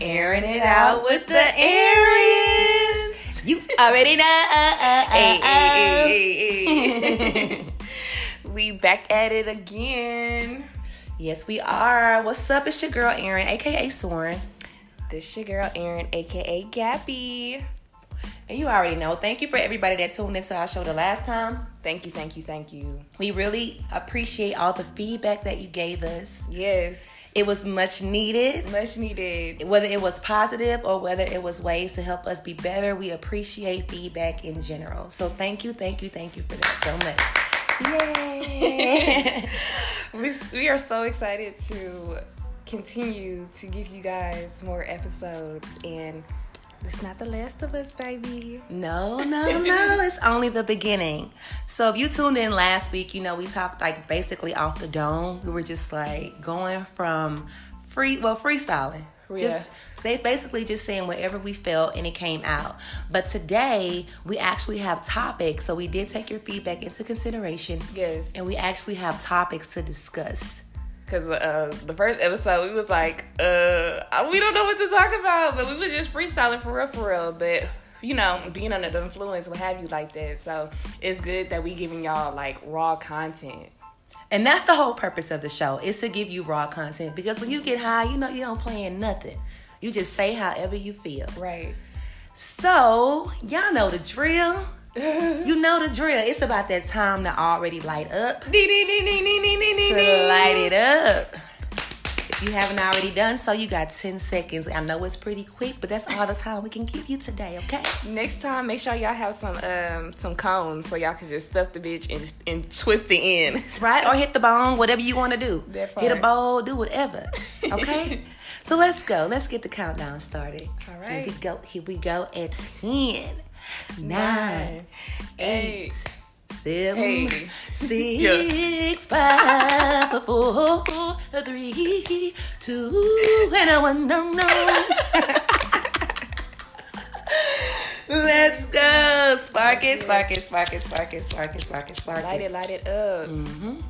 airing it out with the Aarons. You already know. Hey, hey, hey, we back at it again. Yes, we are. What's up? It's your girl Aaron, aka Soren. This your girl Aaron, aka Gabby. And you already know. Thank you for everybody that tuned into our show the last time. Thank you, thank you, thank you. We really appreciate all the feedback that you gave us. Yes, It was much needed. much needed. Whether it was positive or whether it was ways to help us be better, we appreciate feedback in general. So thank you, thank you, thank you for that so much. Yay! We, we are so excited to continue to give you guys more episodes, and it's not the last of us, baby. No, no, no. It's only the beginning. So if you tuned in last week, you know we talked like basically off the dome. We were just like going from free, well, freestyling. Just Yeah. they basically just saying whatever we felt and it came out. But today we actually have topics. So we did take your feedback into consideration. Yes. And we actually have topics to discuss. Cause uh, the first episode we was like, uh, we don't know what to talk about, but we was just freestyling for real, for real. But you know, being under the influence what have you like that. So it's good that we giving y'all like raw content. And that's the whole purpose of the show is to give you raw content because when you get high, you know you don't plan nothing. You just say however you feel. Right. So y'all know the drill. you know the drill. It's about that time to already light up. to light it up. If you haven't already done so, you got 10 seconds. I know it's pretty quick, but that's all the time we can give you today, okay? Next time, make sure y'all have some um some cones so y'all can just stuff the bitch and and twist the end. Right? Or hit the bone, whatever you want to do. Hit a bowl, do whatever, okay? so let's go. Let's get the countdown started. All right. Here we go. Here we go at 10, 9, eight, seven, Hey. six, five, four, three, two, and a one. No, no. Let's go. Spark it, spark it, spark it, spark it, spark it, spark it, spark it. light it. light it up. Mm-hmm.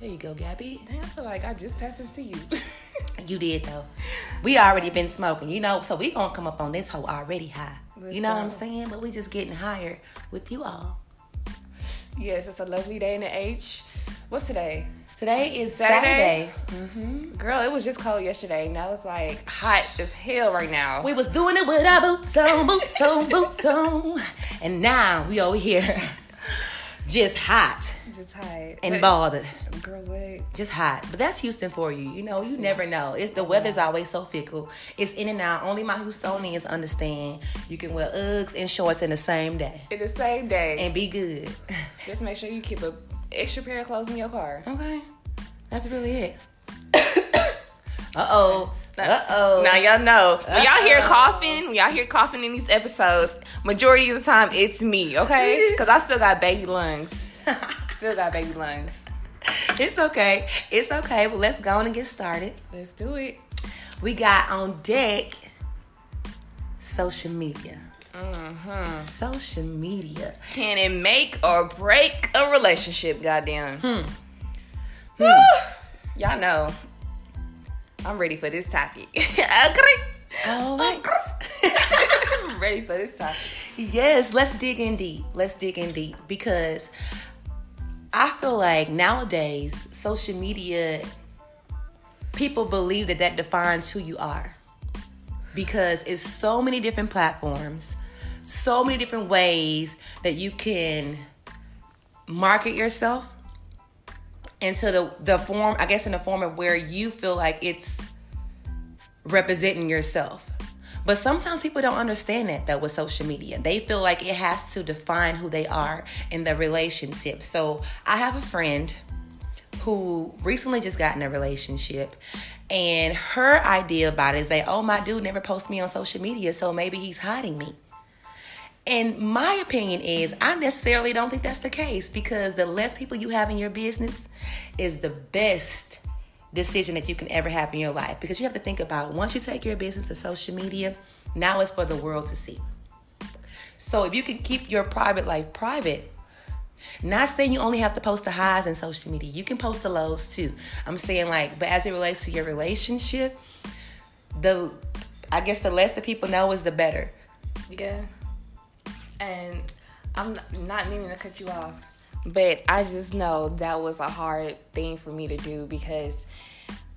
There you go, Gabby. I feel like I just passed this to you. You did though. We already been smoking, you know, so we gonna come up on this hoe already high. Let's you know what. I'm saying? But we just getting higher with you all. Yes, it's a lovely day in the H. What's today? Today is Saturday. Saturday? Mm-hmm. Girl, it was just cold yesterday. Now it's like hot as hell right now. We was doing it with our boots on, boots on, boots on. And now we over here just hot just hot. and But- bothered. Girl, what? Just hot. But that's Houston for you. You know, you never know. It's the weather's always so fickle. It's in and out. Only my Houstonians understand. You can wear Uggs and shorts in the same day In the same day. and be good. just make sure you keep a extra pair of clothes in your car. Okay. That's really it. uh oh. Uh oh. Now y'all know. When y'all hear coughing, when y'all hear coughing in these episodes, majority of the time it's me, okay? Because I still got baby lungs. Still got baby lungs. It's okay. It's okay. But let's go on and get started. Let's do it. We got on deck social media. Mm-hmm. Social media. Can it make or break a relationship? Goddamn. Hmm. Woo. Y'all know. I'm ready for this topic. okay. All right. I'm ready for this topic. yes, let's dig in deep. Let's dig in deep because I feel like nowadays social media people believe that that defines who you are because it's so many different platforms, so many different ways that you can market yourself into the the form, I guess in the form of where you feel like it's representing yourself. But sometimes people don't understand that though with social media. They feel like it has to define who they are in the relationship. So I have a friend who recently just got in a relationship and her idea about it is that oh my dude never posts me on social media so maybe he's hiding me and my opinion is i necessarily don't think that's the case because the less people you have in your business is the best decision that you can ever have in your life because you have to think about once you take your business to social media now it's for the world to see so if you can keep your private life private not saying you only have to post the highs in social media. You can post the lows too. I'm saying like, but as it relates to your relationship, the I guess the less that people know is the better. Yeah. And I'm not meaning to cut you off, but I just know that was a hard thing for me to do because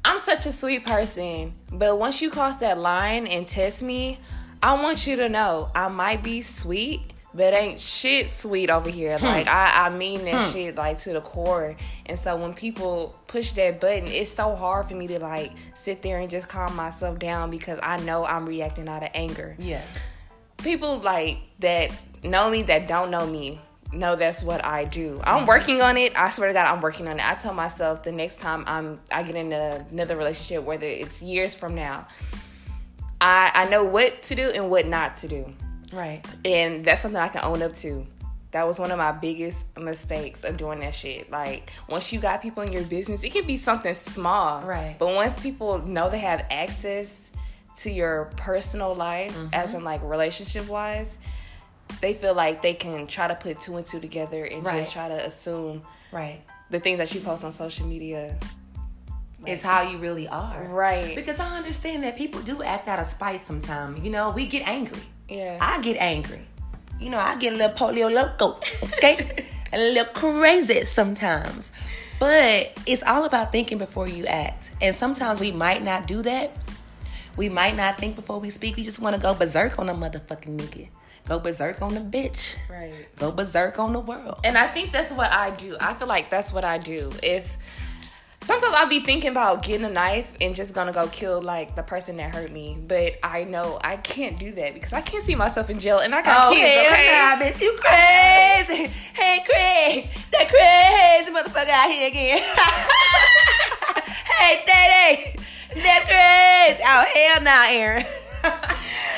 I'm such a sweet person. But once you cross that line and test me, I want you to know I might be sweet, but ain't shit sweet over here. Hmm. Like I, I mean that hmm. shit like to the core. And so when people push that button, it's so hard for me to like sit there and just calm myself down because I know I'm reacting out of anger. Yeah. People like that know me that don't know me know that's what I do. I'm mm-hmm. working on it. I swear to God, I'm working on it. I tell myself the next time I'm I get into another relationship, whether it's years from now, I I know what to do and what not to do. Right. And that's something I can own up to. That was one of my biggest mistakes of doing that shit. Like once you got people in your business, it can be something small. Right. But once people know they have access to your personal life, mm-hmm. as in like relationship wise, they feel like they can try to put two and two together and right. just try to assume right the things that you post on social media like, is how you really are. Right. Because I understand that people do act out of spite sometimes. You know, we get angry. Yeah. I get angry. You know, I get a little polio loco, okay? a little crazy sometimes. But it's all about thinking before you act. And sometimes we might not do that. We might not think before we speak. We just want to go berserk on a motherfucking nigga. Go berserk on the bitch. Right. Go berserk on the world. And I think that's what I do. I feel like that's what I do. If sometimes I'll be thinking about getting a knife and just gonna go kill like the person that hurt me, but I know I can't do that because I can't see myself in jail and I got oh, kids. Hell okay, nah, bitch, you crazy? hey, Craig, that crazy motherfucker out here again. hey, Daddy, that crazy. Oh hell, nah, Aaron.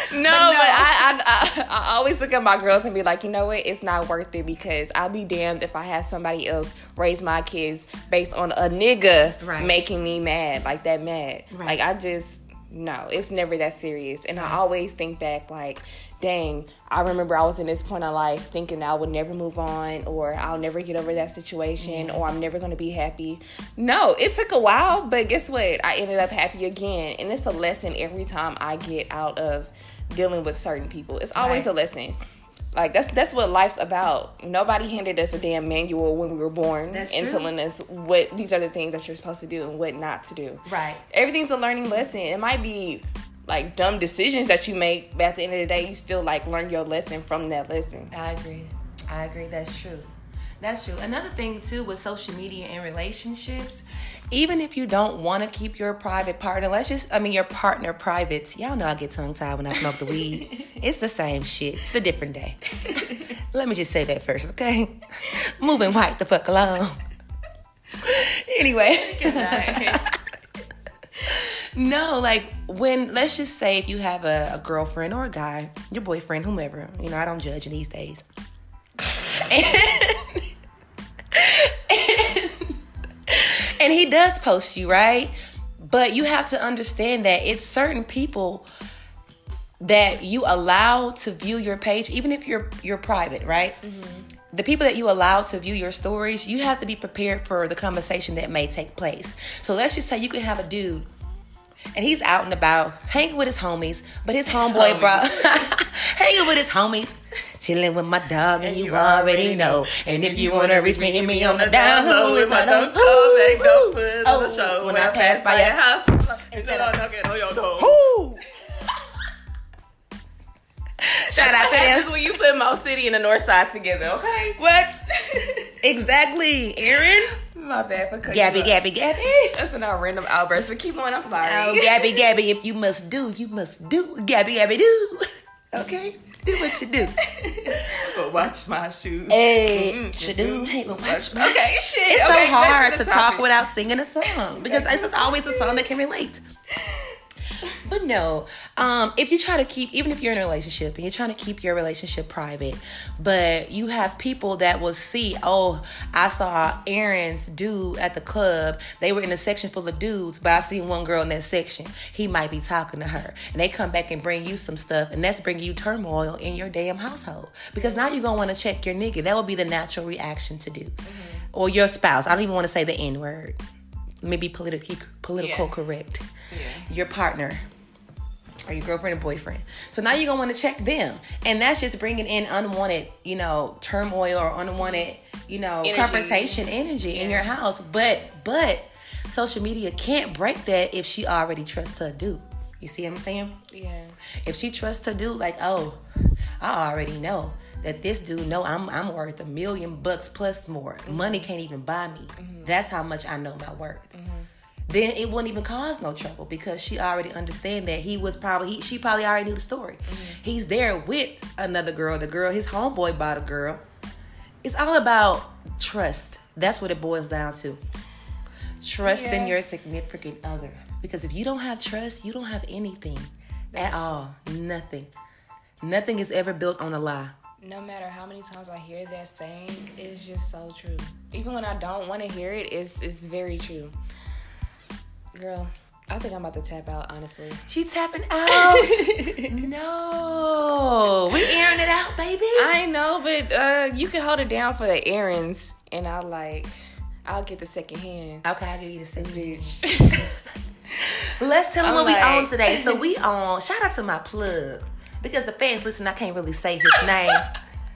no, but, no. but I, I, I always look at my girls and be like, you know what? It's not worth it because I'll be damned if I have somebody else raise my kids based on a nigga right. making me mad like that mad. Right. Like I just no, it's never that serious. And I always think back like, dang, I remember I was in this point of life thinking I would never move on or I'll never get over that situation or I'm never going to be happy. No, it took a while, but guess what? I ended up happy again. And it's a lesson every time I get out of dealing with certain people. It's always right. a lesson. Like that's that's what life's about. Nobody handed us a damn manual when we were born that's and true. telling us what these are the things that you're supposed to do and what not to do. Right. Everything's a learning lesson. It might be like dumb decisions that you make, but at the end of the day, you still like learn your lesson from that lesson. I agree. I agree. That's true. That's true. Another thing too with social media and relationships even if you don't want to keep your private partner, let's just, I mean, your partner private. Y'all know I get tongue tied when I smoke the weed. it's the same shit. It's a different day. Let me just say that first, okay? Moving white the fuck along. anyway. no, like when, let's just say if you have a, a girlfriend or a guy, your boyfriend, whomever, you know, I don't judge in these days. And, he does post you, right? But you have to understand that it's certain people that you allow to view your page, even if you're you're private, right? Mm-hmm. The people that you allow to view your stories, you have to be prepared for the conversation that may take place. So let's just say you could have a dude and he's out and about hanging with his homies, but his homeboy brought hanging with his homies Chilling with my dog, and, and you, you already know. And if you wanna reach me, hit me on the down low with my dog. Don't put on the oh, show. When I pass by your house, instead of knocking on your door. Shout out to them. This is when you put Mo City and the North Side together, okay? What? exactly, Aaron. My bad for Gabby, Gabby, Gabby. That's an our random outburst, but keep going. I'm sorry. Oh, Gabby, Gabby, if you must do, you must do. Gabby, Gabby, do. Okay do what you do. but watch my shoes. Hey, mm-hmm. do. Hey, but watch my Okay, shit. It's okay, so hard to talk without singing a song because it's always a song that can relate. But no, um, if you try to keep, even if you're in a relationship and you're trying to keep your relationship private, but you have people that will see, oh, I saw Aaron's dude at the club. They were in a section full of dudes, but I see one girl in that section. He might be talking to her. And they come back and bring you some stuff, and that's bringing you turmoil in your damn household. Because now you're going to want to check your nigga. That would be the natural reaction to do. Mm-hmm. Or your spouse. I don't even want to say the N word. Maybe politically political yeah. correct. Yeah. Your partner or your girlfriend and boyfriend. So now you're gonna want to check them, and that's just bringing in unwanted, you know, turmoil or unwanted, you know, Energy. confrontation energy in your house. But but social media can't break that if she already trusts her dude. You see what I'm saying? Yeah. If she trusts her dude, like, oh, I already know that this dude know I'm I'm worth a million bucks plus more. Money mm-hmm. can't even buy me. Mm-hmm. That's how much I know my worth. Mm-hmm. Then it wouldn't even cause no trouble because she already understand that he was probably he, she probably already knew the story. Mm-hmm. He's there with another girl. The girl, his homeboy bought a girl. It's all about trust. That's what it boils down to. Trust in your significant other. Because if you don't have trust, you don't have anything at all. Nothing. Nothing is ever built on a lie. No matter how many times I hear that saying, it's just so true. Even when I don't want to hear it, it's it's very true. Girl, I think I'm about to tap out, honestly. She tapping out. no. We airing it out, baby. I know, but uh, you can hold it down for the Aarons, and I'll like, I'll get the second hand. okay, I'll give you the second Bitch. Let's tell them I'm what we like- on today. So we on. Shout out to my plug because the fans listen. I can't really say his name.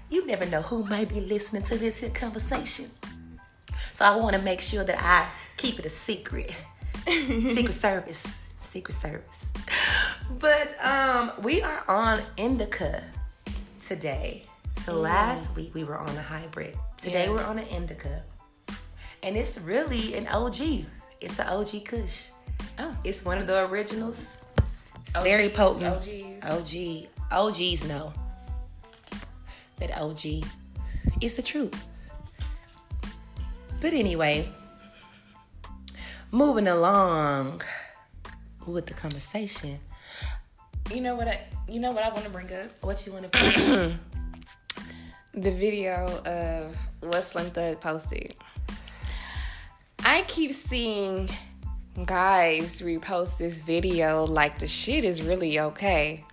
you never know who may be listening to this here conversation. So I want to make sure that I keep it a secret. secret service. Secret service. But um, we are on indica today. So last week we were on a hybrid. Today Yeah. we're on an indica, and it's really an OG. It's an OG Kush. Oh. It's one of the originals. It's very OGs, potent. OGs. OG. OGs know that OG is the truth. But anyway, moving along with the conversation. You know what I? You know what I want to bring up? What you want to bring up? The video of what Slim Thug posted. I keep seeing guys repost this video like the shit is really okay.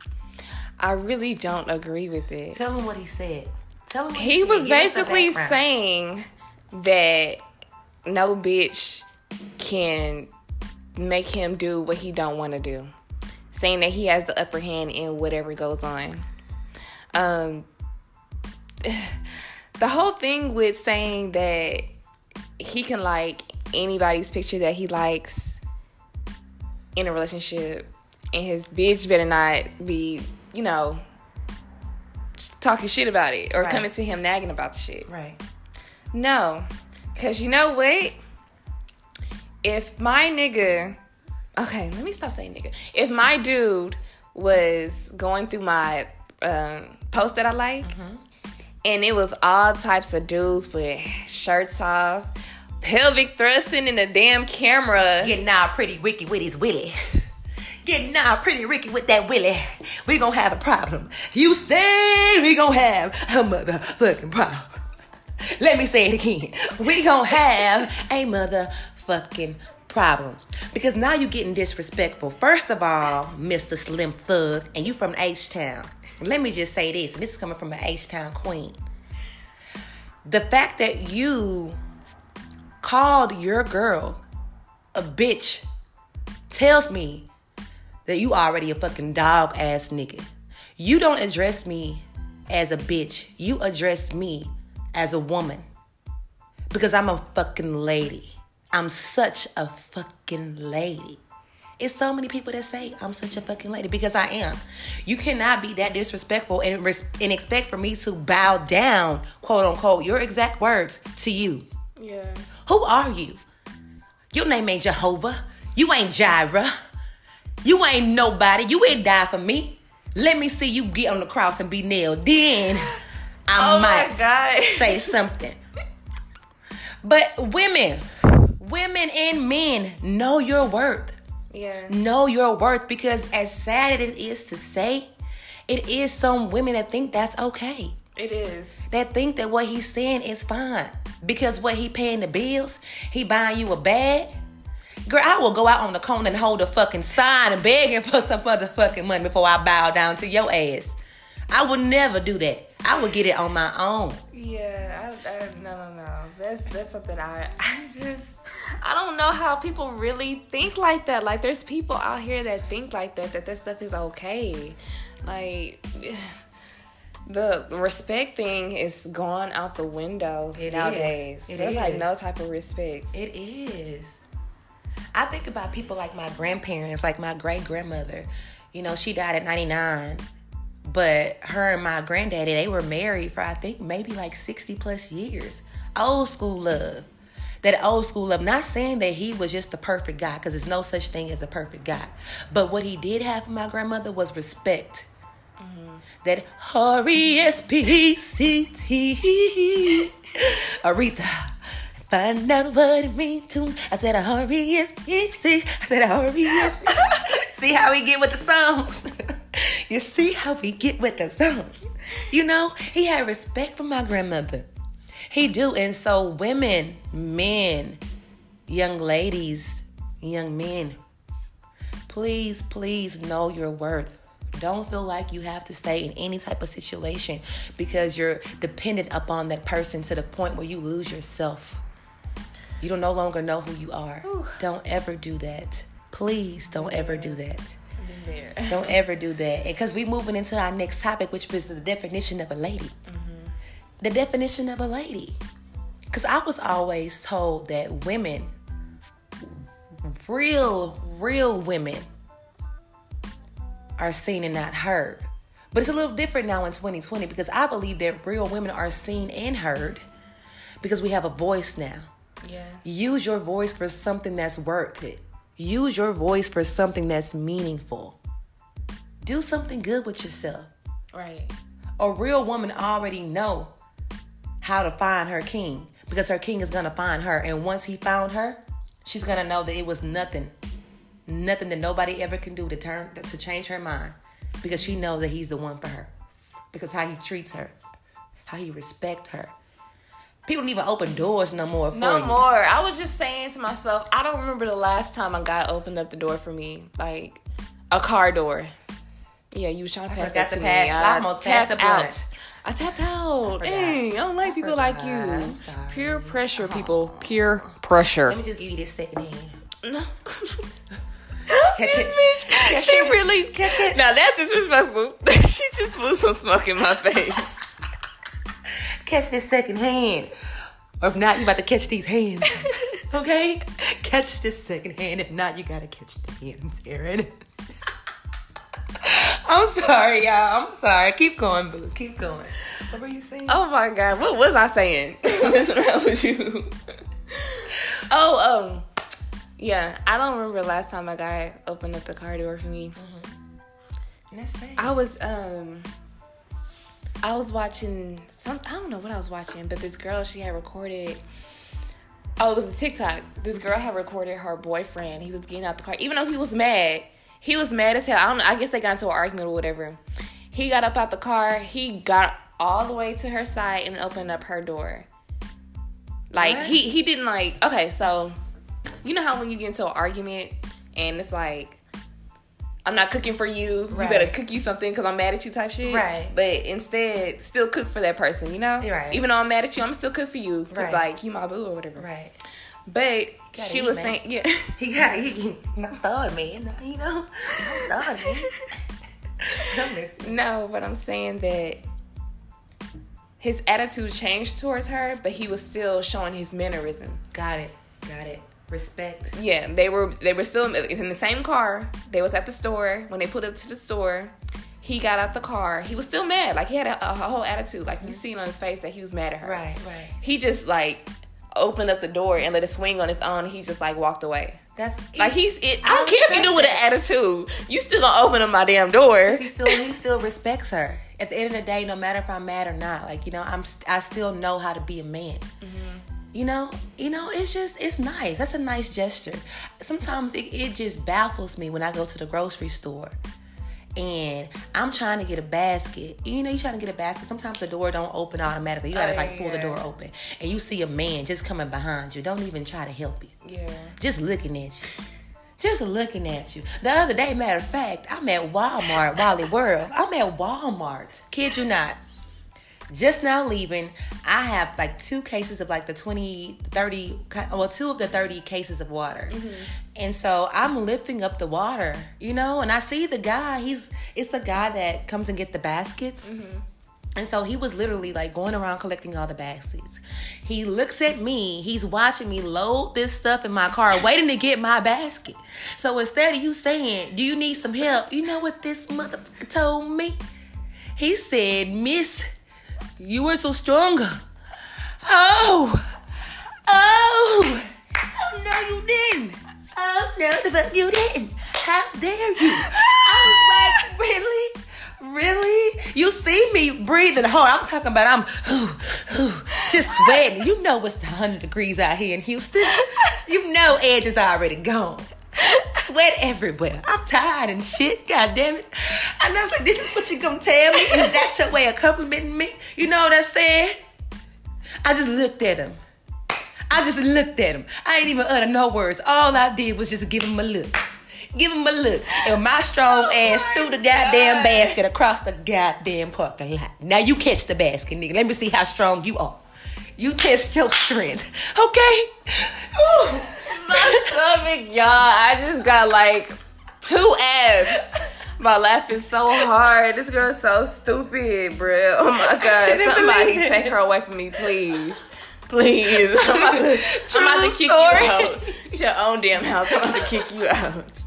I really don't agree with it. tell him what he said? Tell him what He said. was basically saying that no bitch can make him do what he don't want to do. Saying that he has the upper hand in whatever goes on. Um the whole thing with saying that he can like anybody's picture that he likes in a relationship and his bitch better not be, you know, talking shit about it or Right. coming to him nagging about the shit. Right. No. Cause you know what? If my nigga Okay, let me stop saying nigga. If my dude was going through my um, post that I like, and it was all types of dudes with shirts off, pelvic thrusting in the damn camera. Getting all pretty Ricky with his willy. Getting all pretty Ricky with that willy. We gonna have a problem. You stay, we gonna have a motherfucking problem. Let me say it again. We gonna have a motherfucking problem. Because now you're getting disrespectful. First of all, Mr. Slim Thug, and you from H-Town. Let me just say this, and this is coming from an H-Town queen. The fact that you called your girl a bitch tells me that you already a fucking dog ass nigga. You don't address me as a bitch. You address me as a woman. Because I'm a fucking lady. I'm such a fucking lady. It's so many people that say I'm such a fucking lady because I am. You cannot be that disrespectful and, res- and expect for me to bow down, quote unquote, your exact words to you. Yeah. Who are you? Your name ain't Jehovah. You ain't Jireh. You ain't nobody. You ain't die for me. Let me see you get on the cross and be nailed. Then I Oh my might God. say something. But women, women and men know your worth. Yeah. Know your worth because as sad as it is to say, it is some women that think that's okay It is. that think that what he's saying is fine because what he paying the bills, he buying you a bag. Girl, I will go out on the corner and hold a fucking sign and begging for some motherfucking money before I bow down to your ass. I would never do that. I would get it on my own. Yeah, I, I, no, no, no. That's that's something I, I just, I don't know how people really think like that. Like there's people out here that think like that, that that stuff is okay. Like the respect thing is gone out the window It nowadays. is. It There's like no type of respect. It is. I think about people like my grandparents, like my great grandmother. You know, she died at 99, but her and my granddaddy, they were married for I think maybe like 60 plus years. Old school love. That old school love. Not saying that he was just the perfect guy, because there's no such thing as a perfect guy. But what he did have for my grandmother was respect. That R E S P C T. Aretha. Find out what it means to me. I said R E S P T. I said R E S P. See how we get with the songs. you see how we get with the songs. You know, he had respect for my grandmother. He do, and so women, men, young ladies, young men, please, please know your worth. Don't feel like you have to stay in any type of situation because you're dependent upon that person to the point where you lose yourself. You don't no longer know who you are. Don't ever do that. Please don't ever do that. Don't ever do that. Because we're moving into our next topic, which is the definition of a lady. The definition of a lady. Because I was always told that women, real, real women, are seen and not heard. But it's a little different now in 2020 because I believe that real women are seen and heard because we have a voice now. Yeah. Use your voice for something that's worth it. Use your voice for something that's meaningful. Do something good with yourself. Right. A real woman already know how to find her king because her king is gonna find her. And once he found her, she's gonna know that it was nothing, nothing that nobody ever can do to turn to change her mind because she knows that he's the one for her because how he treats her, how he respect her. People don't even open doors no more for No you. more. I was just saying to myself, I don't remember the last time a guy opened up the door for me, like a car door. Yeah, you was trying to pass forgot that to to pass. me. I almost passed the blunt. out. I tapped out. forgot. Dang, I don't like I people like you. I'm sorry. Pure pressure, people. Pure pressure. Let me just give you this second hand. No. Catch this it. bitch, Catch she it. really Catch it. Now that's disrespectful. she just blew some smoke in my face. Catch this second hand. Or if not, you about to catch these hands. Okay? Catch this second hand. If not, you gotta catch the hands, Aaron. I'm sorry, y'all. I'm sorry. Keep going, boo. Keep going. What were you saying? Oh my god, what was I saying? What's wrong with you? oh, um, yeah, I don't remember last time a guy opened up the car door for me. Let's say. I was um I was watching some I don't know what I was watching, but this girl she had recorded Oh, it was a TikTok. This girl had recorded her boyfriend. He was getting out the car. Even though he was mad. He was mad as hell. I don't. I guess they got into an argument or whatever. He got up out the car. He got all the way to her side and opened up her door. Like What? he he didn't like okay, so you know how when you get into an argument and it's like I'm not cooking for you. Right. You better cook you something because I'm mad at you type shit. Right. But instead, still cook for that person, you know? Right. Even though I'm mad at you, I'm still cook for you. Because, Right. like, you my boo or whatever. Right. But she was man. saying, yeah. He got he, not starving, man. You know? Not starving, man. Don't no, but I'm saying that his attitude changed towards her, but he was still showing his mannerism. Got it. Got it. Respect. Yeah, they were they were still in the same car. They was at the store when they put up to the store. He got out the car. He was still mad. Like he had a, a whole attitude. Like you mm-hmm. seen on his face that he was mad at her. Right, right. He just like opened up the door and let it swing on its own. He just like walked away. That's Like he's it. I don't care if you do it with an attitude. You still gonna open up my damn door. he still he still respects her. At the end of the day, no matter if I'm mad or not, like you know, I'm I still know how to be a man. Mm-hmm. You know, you know, it's just it's nice. That's a nice gesture. Sometimes it, it just baffles me when I go to the grocery store and I'm trying to get a basket. You know, you trying to get a basket. Sometimes the door don't open automatically. You gotta Oh, like pull the door open, and you see a man just coming behind you. Don't even try to help you. Yeah. just looking at you. Just looking at you. The other day, matter of fact, I'm at Walmart, Wally World. I'm at Walmart. Kid you not. Just now leaving. I have like two cases of like the 20, 30, well, two of the 30 cases of water. Mm-hmm. And so I'm lifting up the water, you know, and I see the guy, he's, it's the guy that comes and get the baskets. Mm-hmm. And so he was literally like going around collecting all the baskets. He looks at me, he's watching me load this stuff in my car, waiting to get my basket. So instead of you saying, Do you need some help? You know what this motherfucker told me? He said, Miss, you were so strong. Oh, oh, oh no, you didn't. Oh no, the fuck you didn't. How dare you? I was like, really? Really? You see me breathing hard. I'm talking about I'm just sweating. You know it's 100 degrees out here in Houston. You know Edge is already gone. Sweat everywhere. I'm tired and shit. God damn it. And I was like, this is what you gonna tell me? Is that your way of complimenting me? You know what I said? I just looked at him. I just looked at him. I ain't even utter no words. All I did was just give him a look. Give him a look. And my strong oh ass my threw the goddamn God. basket across the goddamn parking lot. Now you catch the basket, nigga. Let me see how strong you are. You test your strength, okay? my stomach, y'all. I just got like two ass. My laugh is so hard. This girl's so stupid, bro. Oh my god. Somebody take her away from me, please. Please. I'm about to, I'm about to kick story. you out. It's your own damn house. I'm about to kick you out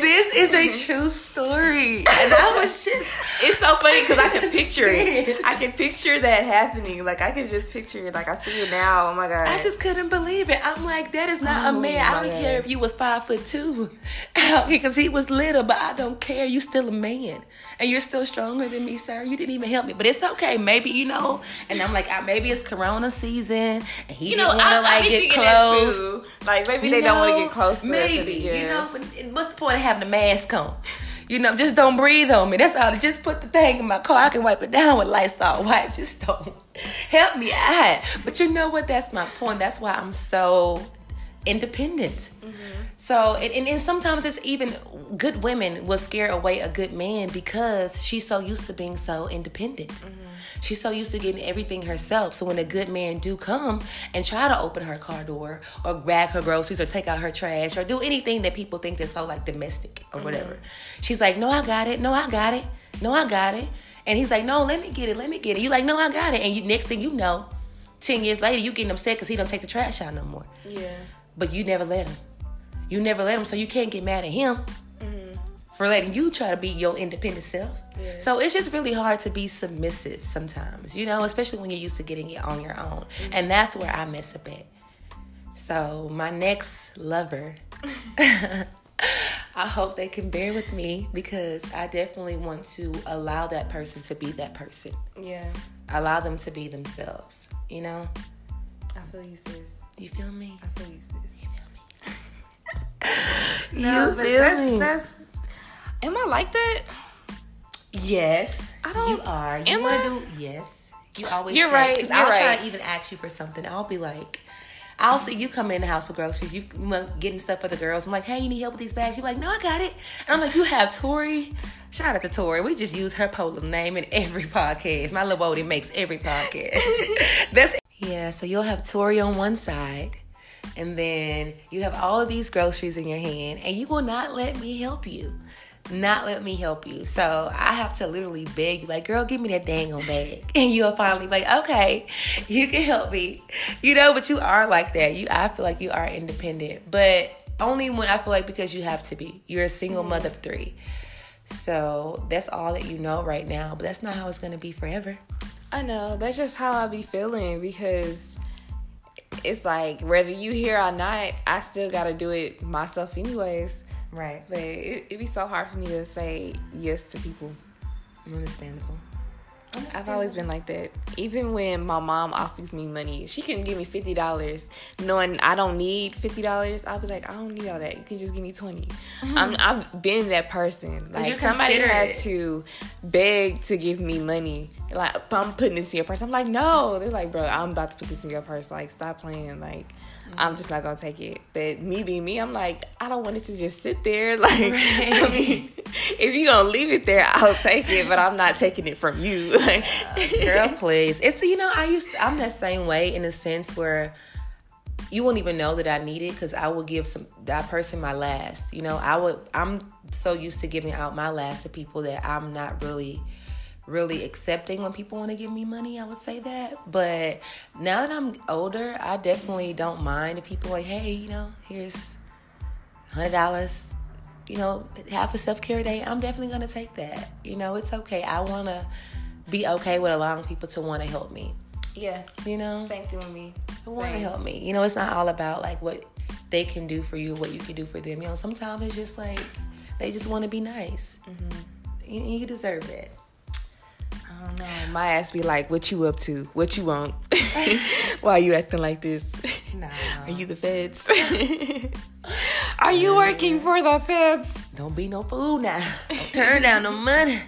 this is a mm-hmm. true story. And I was just It's so funny because I can picture it. I can picture that happening. Like I can just picture it. Like I see it now. Oh my god. I just couldn't believe it. I'm like, that is not oh, a man. I don't god. care if you was five foot two. Because he was little, but I don't care. You still a man. And you're still stronger than me, sir. You didn't even help me. But it's okay. Maybe, you know, and I'm like, maybe it's corona season and he you didn't want to like get close. Like maybe you they know, don't want to get close. Maybe, you know, but what's the point of having a mask on? You know, just don't breathe on me. That's all. Just put the thing in my car. I can wipe it down with Lysol wipe. Just don't help me out. But you know what? That's my point. That's why I'm so independent. Mm-hmm. So, and, and, and, sometimes it's even good women will scare away a good man because she's so used to being so independent. Mm-hmm. She's so used to getting everything herself. So when a good man do come and try to open her car door or grab her groceries or take out her trash or do anything that people think that's so like domestic or mm-hmm. whatever, she's like, "No, I got it. No, I got it. No, I got it." And he's like, "No, let me get it. Let me get it." You like, "No, I got it." And you next thing you know, ten years later, you getting upset because he don't take the trash out no more. Yeah. But you never let him. You never let him, so you can't get mad at him mm-hmm. for letting you try to be your independent self. Yeah. So it's just really hard to be submissive sometimes, you know, especially when you're used to getting it on your own. Mm-hmm. And that's where I mess up at. So my next lover, I hope they can bear with me because I definitely want to allow that person to be that person. Yeah. Allow them to be themselves, you know? I feel you, sis. Do you feel me? I feel you, sis. no, you feel that's, me? That's, am I like that? Yes. I don't. You are. You am I? Do, yes. You always. You're right. Because I'll right. try to even ask you for something. I'll be like. I'll see you come in the house for groceries. You getting stuff for the girls. I'm like, hey, you need help with these bags? You're like, no, I got it. And I'm like, you have Tori. Shout out to Tori. We just use her polo name in every podcast. My little Odie makes every podcast. That's yeah. So you'll have Tori on one side, and then you have all of these groceries in your hand, and you will not let me help you. Not let me help you. So I have to literally beg you, like, girl, give me that dang on bag. And you'll finally be like, okay, you can help me. You know, but you are like that. You I feel like you are independent. But only when I feel like because you have to be. You're a single mm-hmm. mother of three. So that's all that you know right now. But that's not how it's gonna be forever. I know. That's just how I be feeling because it's like whether you here or not, I still gotta do it myself anyways. Right. But it, it be so hard for me to say yes to people. Understandable. I've always been like that. Even when my mom offers me money, she can give me fifty dollars, knowing I don't need fifty dollars. I'll be like, I don't need all that. You can just give me 20 mm-hmm. I'm, I've been that person. Like somebody had it. to beg to give me money. Like I'm putting this in your purse. I'm like, no. They're like, bro, I'm about to put this in your purse. Like, stop playing. Like. I'm just not gonna take it. But me being me, I'm like, I don't want it to just sit there. Like, right. I mean, if you gonna leave it there, I'll take it. But I'm not taking it from you. Like, uh, Girl, please. It's you know I used I'm that same way in a sense where you won't even know that I need it because I will give some that person my last. You know, I would. I'm so used to giving out my last to people that I'm not really really accepting when people want to give me money. I would say that, but now that I'm older, I definitely don't mind if people like, hey, you know, here's hundred dollars. You know, half a self care day. I'm definitely gonna take that. You know, it's okay. I wanna be okay with allowing people to want to help me. Yeah. You know, Same thing with me. who want to help me. You know, it's not all about like what they can do for you, what you can do for them. You know, sometimes it's just like they just want to be nice. Mm-hmm. You, you deserve that. Don't know. My ass be like, "What you up to? What you want? Why you acting like this? Nah. Are you the feds? Are you working for the feds?" Don't be no fool now. Don't turn down no money.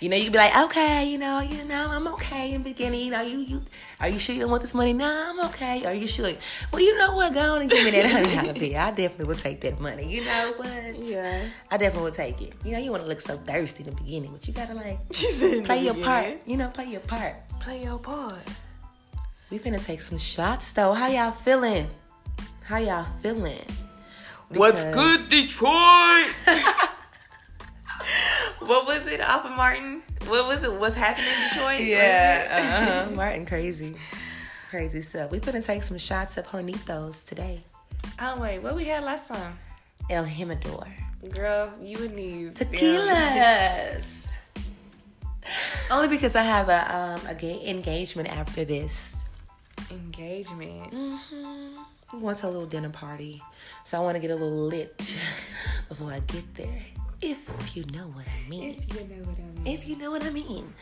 You know, you can be like, okay, you know, you know, I'm okay in the beginning. You know, you, you, are you sure you don't want this money? No, I'm okay. Are you sure? Well, you know what? Go on and give me that hundred dollar bill. I definitely will take that money. You know what? Yeah. I definitely will take it. You know, you want to look so thirsty in the beginning, but you gotta like She said play your part. You know, play your part. Play your part. We finna take some shots though. How y'all feeling? How y'all feeling? What's good, Detroit? what was it, Alpha Martin? What was it? What's happening in Detroit? Yeah, uh-huh. Martin crazy. Crazy stuff. We finna take some shots of Hornitos today. oh wait, what we had last time? El Jimador. Girl, you would need Tequilas. Only because I have a um a gay engagement after this. engagement. Mm-hmm. We went to a little dinner party, so I want to get a little lit before I get there. If you know what I mean. If you know what I mean. If you know what I mean.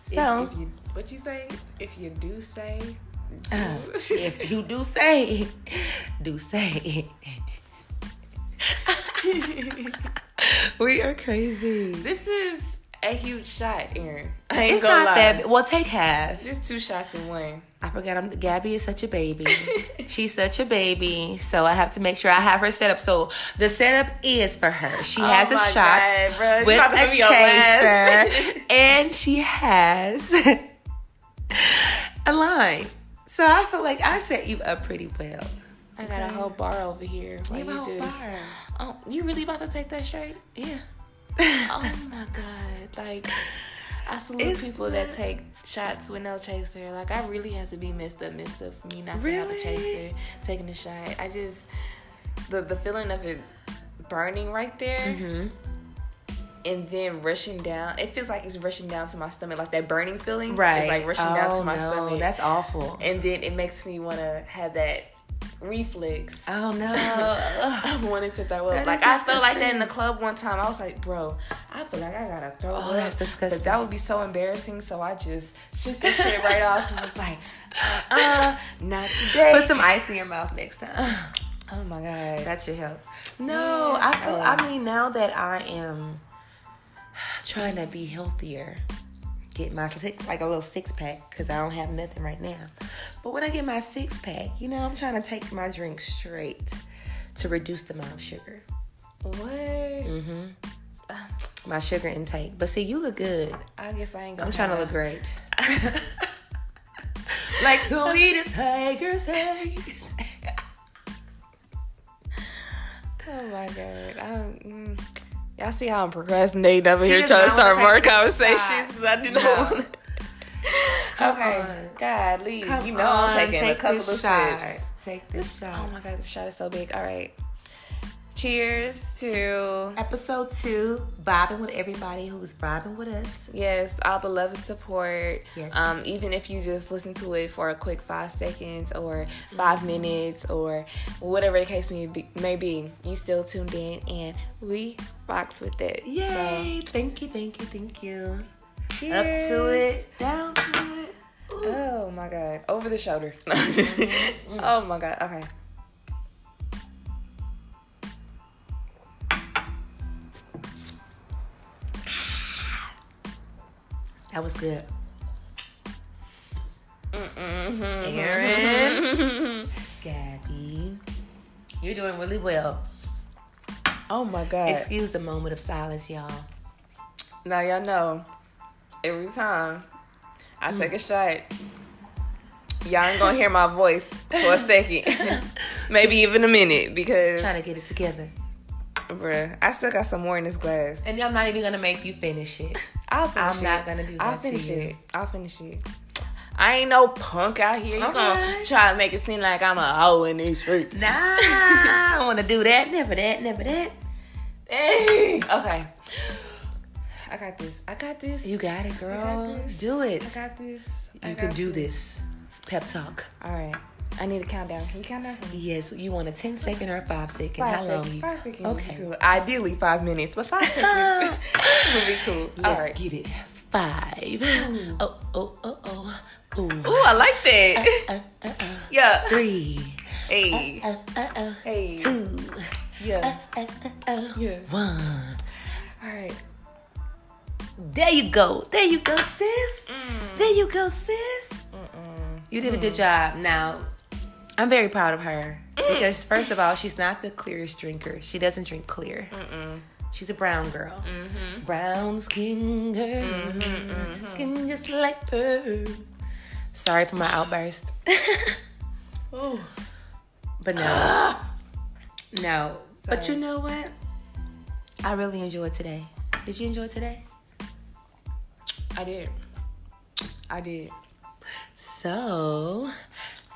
So, if, you, what you say? If you do say, uh, if you do say, do say. we are crazy. this is a huge shot, Aaron. I ain't It's gonna not lie. that. Well, take half. Just two shots in one. I forgot. I'm Gabby is such a baby. She's such a baby, so I have to make sure I have her set up. So the setup is for her. She Oh has a shot God, with a put me on blast. chaser, and she has a line. So I feel like I set you up pretty well. I got a whole bar over here. Why You you whole just- bar. Oh, you really about to take that straight? Yeah. Oh my god! Like, I salute It's people that take shots with no chaser. Like, I really have to be messed up, messed up for me not to have a chaser, taking a shot. I just the the feeling of it burning right there, Mm-hmm. and then rushing down. It feels like it's rushing down to my stomach, like that burning feeling. Right. It's like rushing oh, down to my no, stomach, That's awful. and then it makes me want to have that reflex. Oh no. I wanted to throw up. Like is I felt like that in the club one time. I was like, bro, I feel like I gotta throw Oh, up. that's But disgusting. that would be so embarrassing. So I just shook the shit right off and was like, uh, uh not today. Put some ice in your mouth next time. oh my god. That should help. No, Yeah. I feel, I mean now that I am trying to be healthier, get my six- like a little six pack because I don't have nothing right now. But when I get my six pack, you know, I'm trying to take my drink straight to reduce the amount of sugar, what? Mm-hmm. my sugar intake. But see, you look good. I guess I ain't. I'm trying to look great. like Tony the tiger's said. Oh my god. I, mm, y'all see how I'm procrastinating over She here trying to start more conversations because I do not No. want to. Come Okay. on. God, leave. Come you know I'm on, taking a take couple of this shot. sips. Take this shot. Oh my god, this shot is so big. All right. Cheers to Episode two, vibing with everybody who's vibing with us. yes, all the love and support. Yes. Um, even if you just listen to it for a quick five seconds or 5 Mm-hmm. minutes or whatever the case may be, may be, you still tuned in and we rocks with it. Yay! Thank you, thank you, thank you. So, Up to it, down to it. Ooh. Oh my god, over the shoulder. Mm-hmm. oh my god. Okay. That was good. Mm-hmm. Aaron, Gabby, you're doing really well. Oh my god. Excuse the moment of silence, y'all. Now y'all know every time I take a shot. Y'all ain't gonna hear my voice for a second, maybe even a minute, because Trying to get it together. Bruh, I still got some more in this glass. And I'm not even gonna make you finish it. I'll finish I'm it. not gonna do that. I'll that to finish it. I'll finish it. I ain't no punk out here. You Okay. gonna try to make it seem like I'm a hoe in these streets. Nah, I don't wanna do that. Never that, never that. Hey. Okay. I got this. I got this. You got it, girl. this. Do it. I got this. I You got can do this. Pep talk. All right. I need a countdown. Can you count down? Yes, you want a 10 second or a 5 second? How Five long seconds. you? Five seconds. Okay. Cool. Ideally five minutes, but five seconds would be cool. All Let's right. get it. Five. Oh, oh, oh, oh. Ooh. Ooh, I like that. Uh, uh, uh. yeah. Three. Hey. Uh, uh, uh. Hey. Two. Yeah. Uh, uh, uh. Yeah. One. All right. There you go. There you go, sis. There you go, sis. You did a good job. Now, I'm very proud of her mm. because first of all, she's not the clearest drinker. She doesn't drink clear. She's a brown girl. Brown skin girl, skin just like pearl. Sorry for my outburst, but no, no. But you know what? I really enjoyed today. Did you enjoy today? I did. I did. So,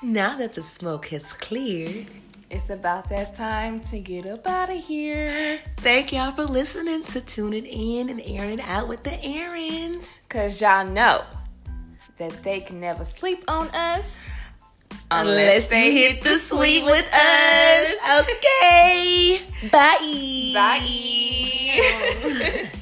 now that the smoke has cleared, It's about that time to get up out of here. thank y'all for listening to Tuning In and Airing It Out with the Aarons. Cause y'all know that they can never sleep on us. Unless they hit the sweet with us. Okay. Bye. Bye.